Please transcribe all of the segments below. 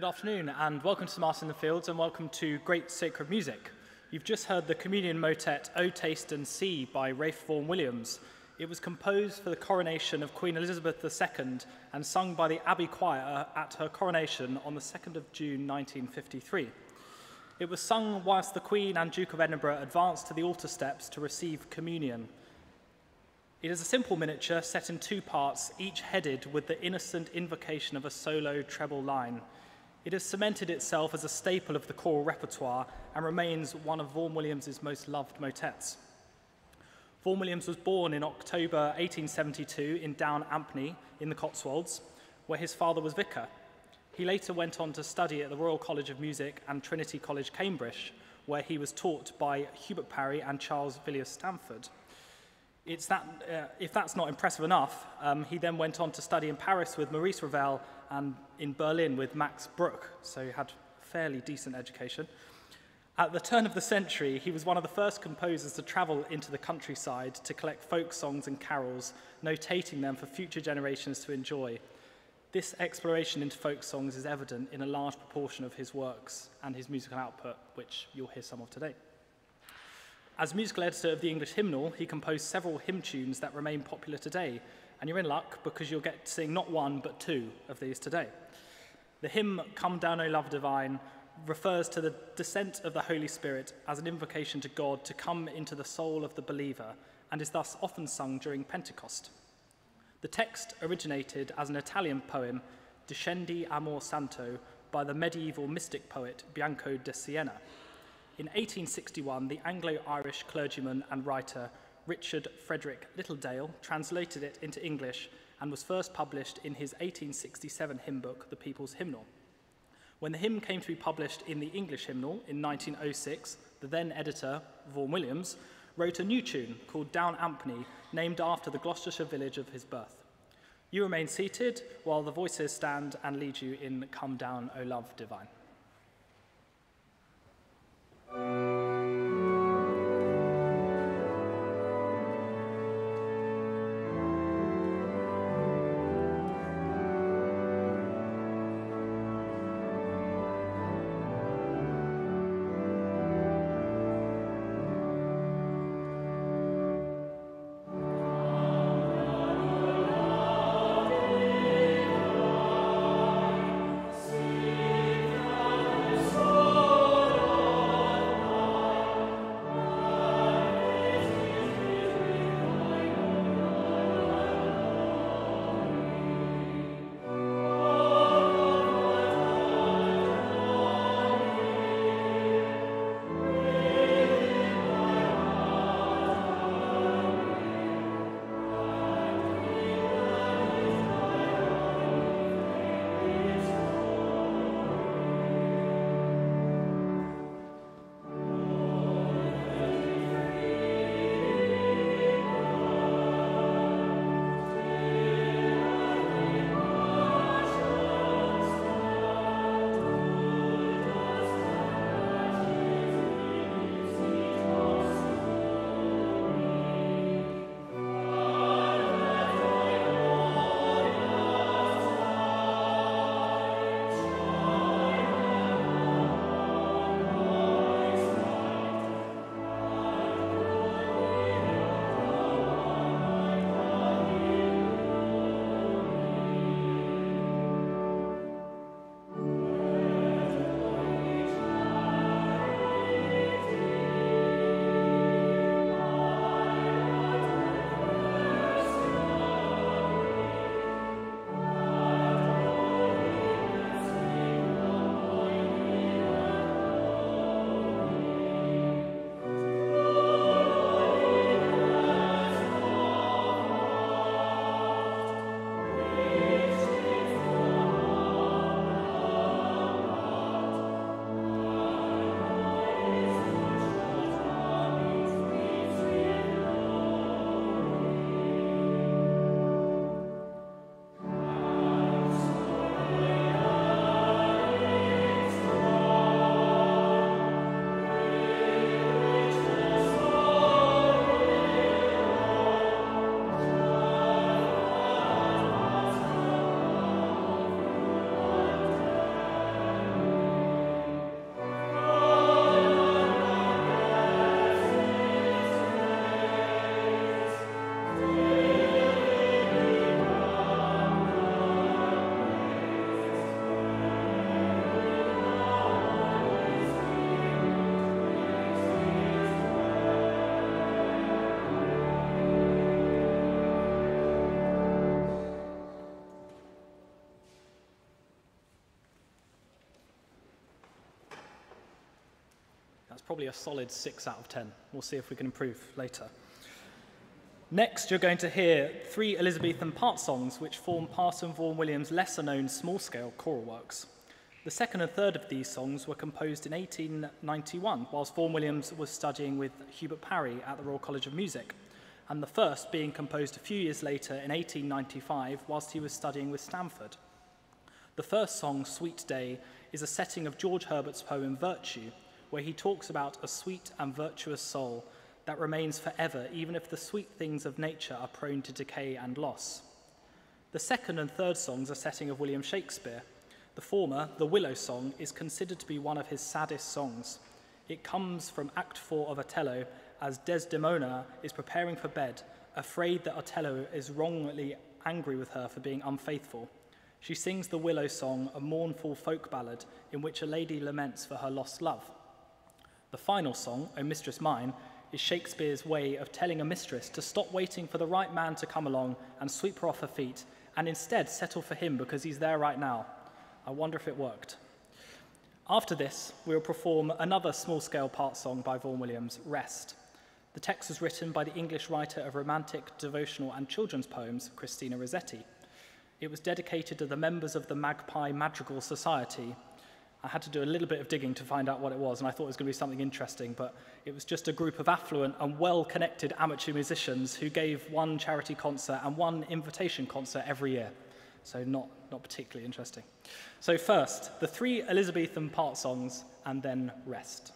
Good afternoon and welcome to Martin in the Fields and welcome to Great Sacred Music. You've just heard the communion motet O Taste and See by Ralph Vaughan Williams. It was composed for the coronation of Queen Elizabeth II and sung by the Abbey Choir at her coronation on the 2nd of June 1953. It was sung whilst the Queen and Duke of Edinburgh advanced to the altar steps to receive communion. It is a simple miniature set in two parts, each headed with the innocent invocation of a solo treble line. It has cemented itself as a staple of the choral repertoire and remains one of Vaughan Williams' most loved motets. Vaughan Williams was born in October 1872 in Down Ampney in the Cotswolds, where his father was vicar. He later went on to study at the Royal College of Music and Trinity College, Cambridge, where he was taught by Hubert Parry and Charles Villiers Stanford. That, uh, if that's not impressive enough, um, he then went on to study in Paris with Maurice Ravel and in Berlin with Max Bruch, so he had fairly decent education. At the turn of the century, he was one of the first composers to travel into the countryside to collect folk songs and carols, notating them for future generations to enjoy. This exploration into folk songs is evident in a large proportion of his works and his musical output, which you'll hear some of today. As musical editor of the English hymnal, he composed several hymn tunes that remain popular today, and you're in luck because you'll get to sing not one but two of these today. The hymn Come Down, O Love Divine refers to the descent of the Holy Spirit as an invocation to God to come into the soul of the believer and is thus often sung during Pentecost. The text originated as an Italian poem, Discendi Amor Santo, by the medieval mystic poet Bianco da Siena. In 1861, the Anglo-Irish clergyman and writer Richard Frederick Littledale translated it into English and was first published in his 1867 hymn book, The People's Hymnal. When the hymn came to be published in the English hymnal in 1906, the then editor, Vaughan Williams, wrote a new tune called Down Ampney, named after the Gloucestershire village of his birth. You remain seated while the voices stand and lead you in Come Down, O Love Divine. Probably a solid 6 out of 10. We'll see if we can improve later. Next, you're going to hear three Elizabethan part songs which form part of Vaughan Williams' lesser known small scale choral works. The second and third of these songs were composed in 1891 whilst Vaughan Williams was studying with Hubert Parry at the Royal College of Music, and the first being composed a few years later in 1895 whilst he was studying with Stanford. The first song, Sweet Day, is a setting of George Herbert's poem Virtue, where he talks about a sweet and virtuous soul that remains forever, even if the sweet things of nature are prone to decay and loss. The second and third songs are setting of William Shakespeare. The former, the Willow Song, is considered to be one of his saddest songs. It comes from Act 4 of Othello as Desdemona is preparing for bed, afraid that Othello is wrongly angry with her for being unfaithful. She sings the Willow Song, a mournful folk ballad in which a lady laments for her lost love. The final song, O Mistress Mine, is Shakespeare's way of telling a mistress to stop waiting for the right man to come along and sweep her off her feet and instead settle for him because he's there right now. I wonder if it worked. After this, we will perform another small scale part song by Vaughan Williams, Rest. The text was written by the English writer of romantic, devotional, and children's poems, Christina Rossetti. It was dedicated to the members of the Magpie Madrigal Society, I had to do a little bit of digging to find out what it was, and I thought it was going to be something interesting, but it was just a group of affluent and well connected amateur musicians who gave one charity concert and one invitation concert every year. So, not, not particularly interesting. So, first, the three Elizabethan part songs, and then rest.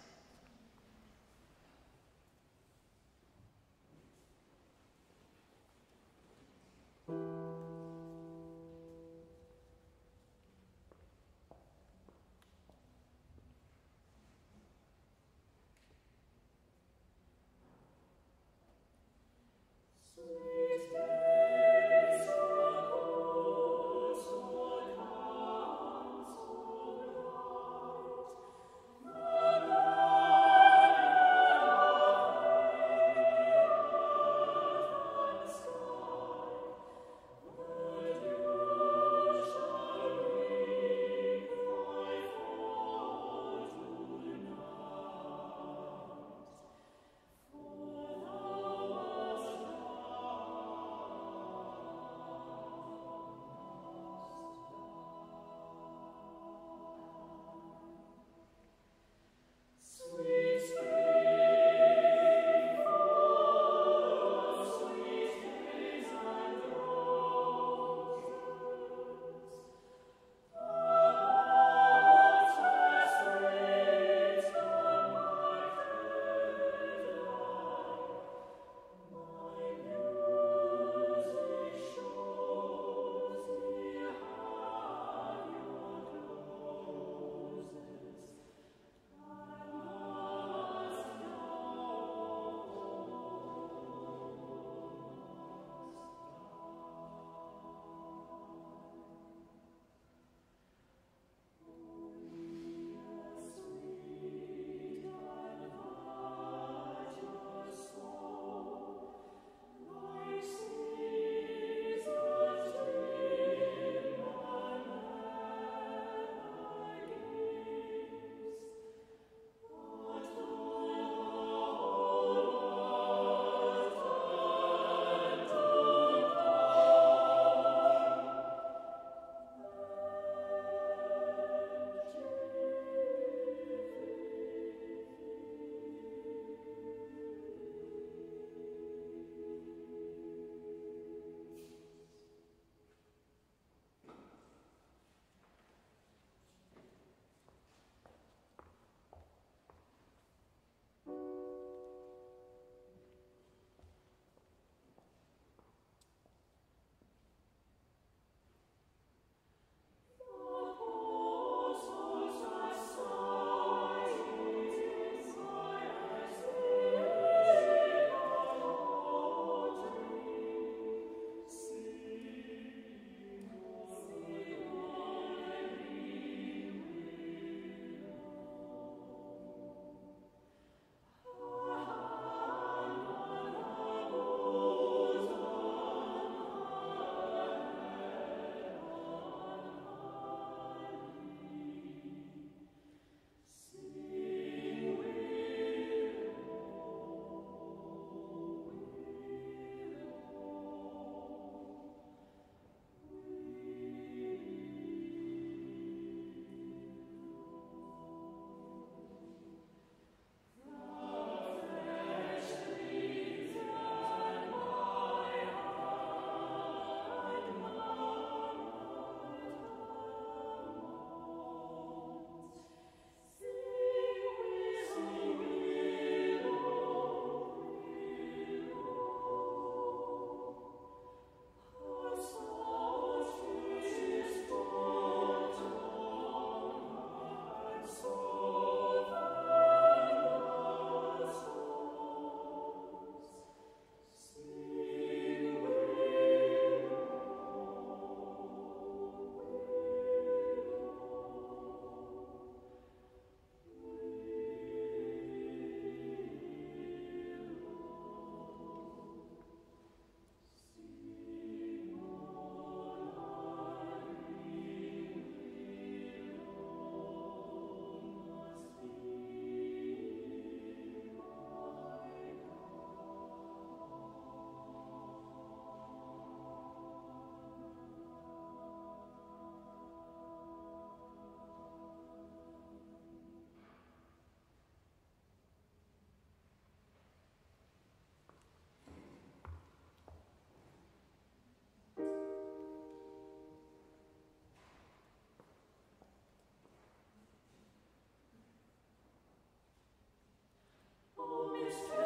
Christ.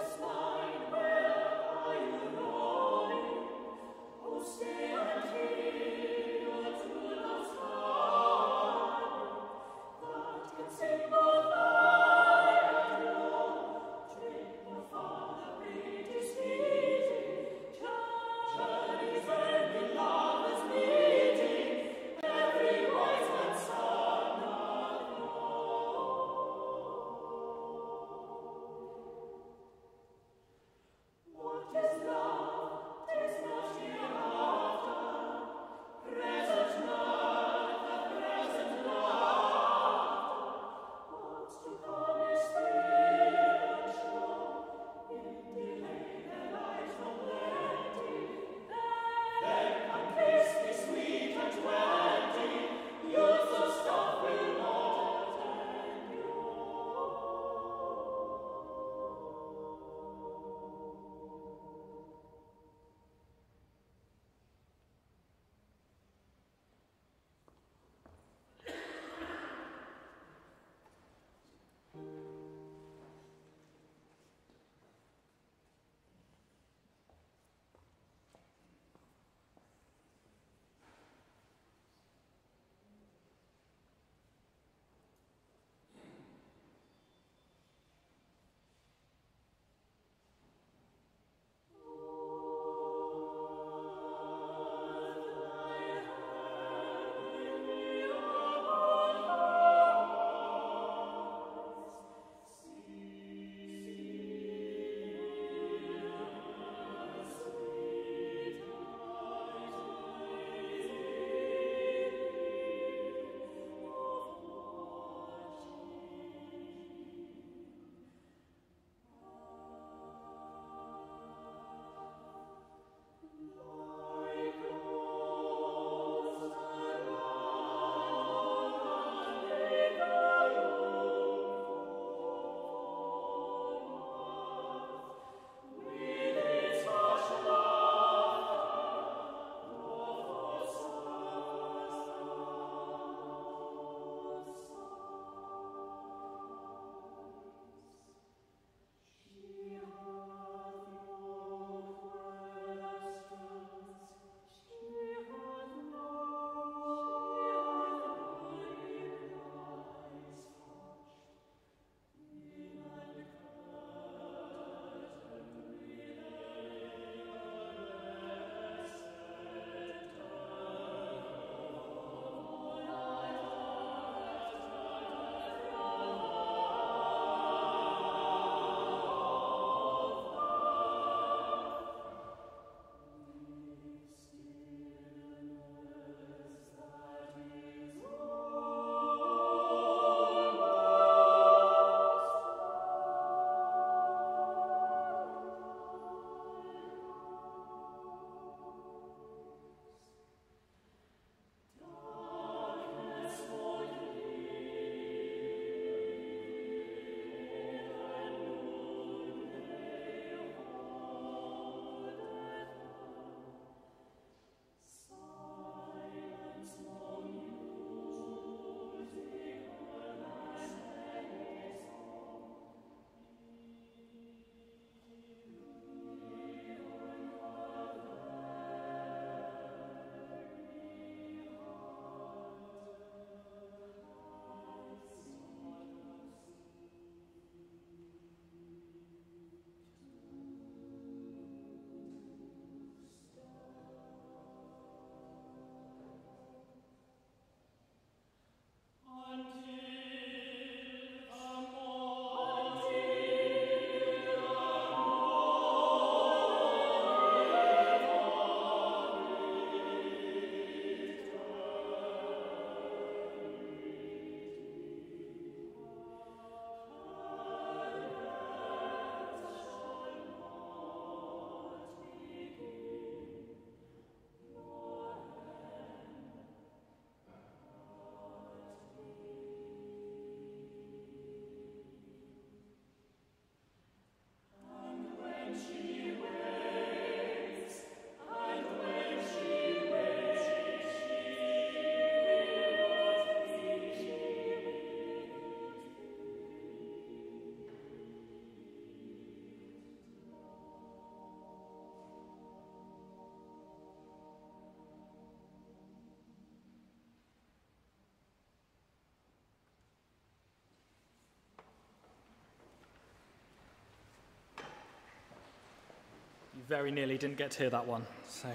Very nearly didn't get to hear that one. So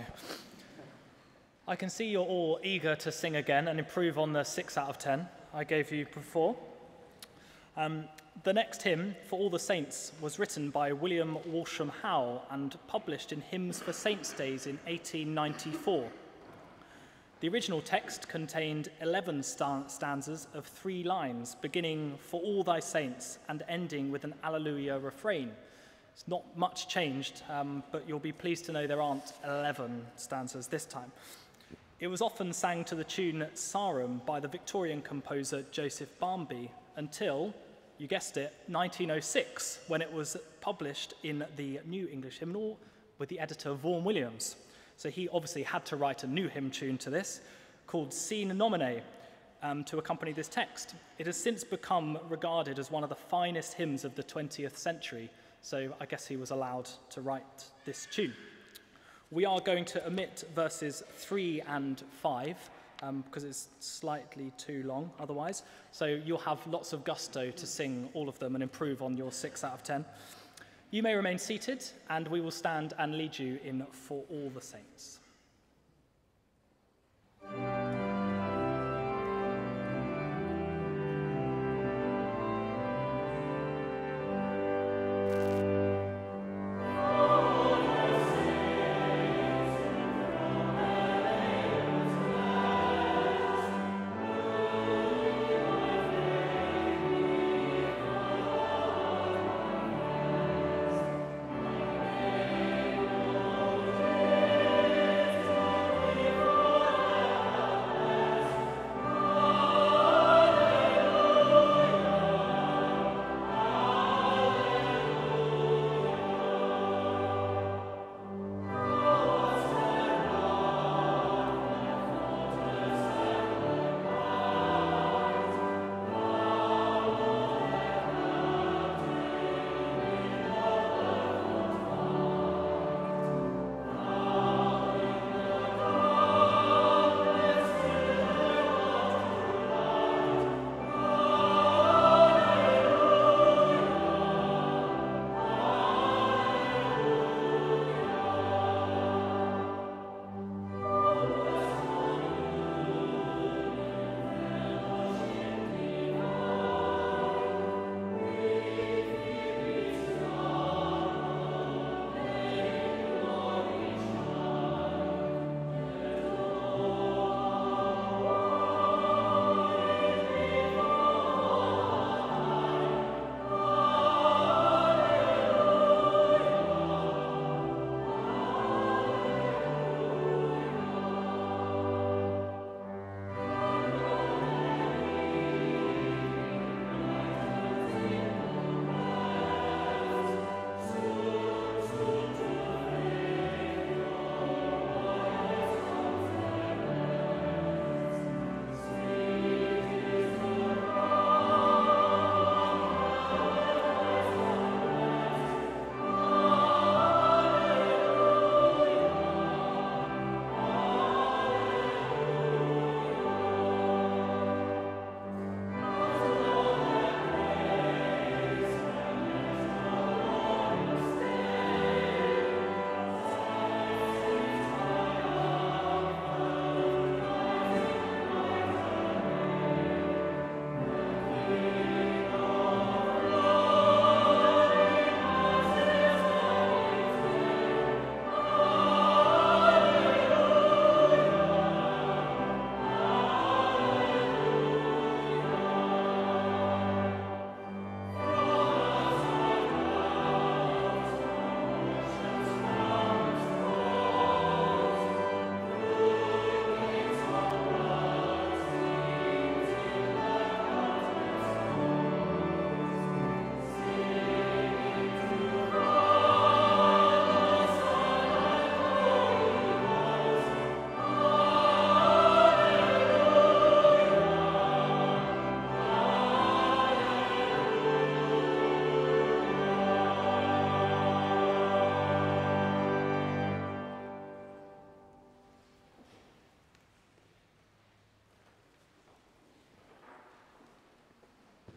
I can see you're all eager to sing again and improve on the 6 out of 10 I gave you before. Um, the next hymn, For All the Saints, was written by William Walsham Howe and published in Hymns for Saints' Days in 1894. The original text contained 11 stanzas of three lines, beginning For All Thy Saints and ending with an Alleluia refrain. It's not much changed, um, but you'll be pleased to know there aren't 11 stanzas this time. It was often sang to the tune Sarum by the Victorian composer Joseph Barnby until, you guessed it, 1906, when it was published in the New English Hymnal with the editor Vaughan Williams. So he obviously had to write a new hymn tune to this called Sine Nomine um, to accompany this text. It has since become regarded as one of the finest hymns of the 20th century, so I guess he was allowed to write this tune. We are going to omit verses 3 and 5 um, because it's slightly too long otherwise. So you'll have lots of gusto to sing all of them and improve on your 6 out of 10. You may remain seated, and we will stand and lead you in For All the Saints.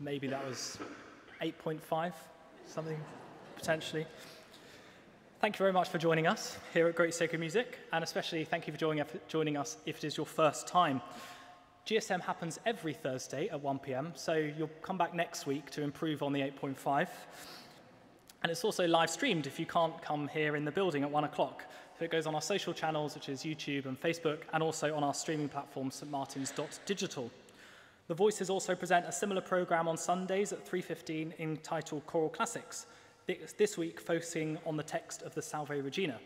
Maybe that was 8.5, something potentially. Thank you very much for joining us here at Great Sacred Music, and especially thank you for joining, us if it is your first time. GSM happens every Thursday at 1 p.m., so you'll come back next week to improve on the 8.5. And it's also live streamed if you can't come here in the building at 1 o'clock. So it goes on our social channels, which is YouTube and Facebook, and also on our streaming platform, stmartins.digital. The Voices also present a similar program on Sundays at 3.15 entitled Choral Classics, this week focusing on the text of the Salve Regina.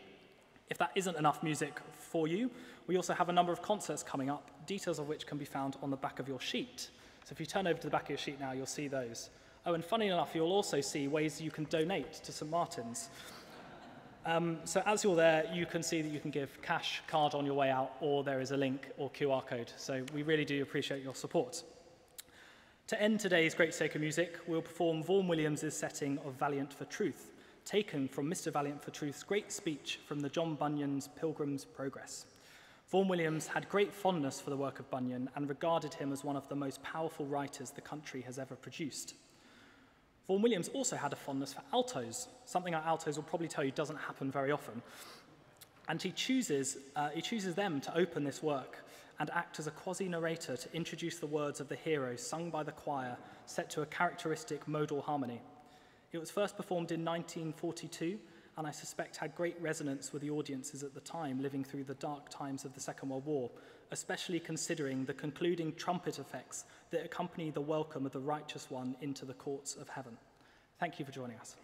If that isn't enough music for you, we also have a number of concerts coming up, details of which can be found on the back of your sheet. So if you turn over to the back of your sheet now, you'll see those. Oh, and funny enough, you'll also see ways you can donate to St. Martin's. Um, so as you're there, you can see that you can give cash card on your way out, or there is a link or QR code. So we really do appreciate your support. To end today's Great Sacred Music, we'll perform Vaughan Williams' setting of Valiant for Truth, taken from Mr. Valiant for Truth's great speech from the John Bunyan's Pilgrim's Progress. Vaughan Williams had great fondness for the work of Bunyan and regarded him as one of the most powerful writers the country has ever produced. Vaughan Williams also had a fondness for altos, something our altos will probably tell you doesn't happen very often. And he chooses, uh, he chooses them to open this work and act as a quasi-narrator to introduce the words of the hero sung by the choir set to a characteristic modal harmony. It was first performed in 1942 and I suspect had great resonance with the audiences at the time living through the dark times of the Second World War, especially considering the concluding trumpet effects that accompany the welcome of the righteous one into the courts of heaven. Thank you for joining us.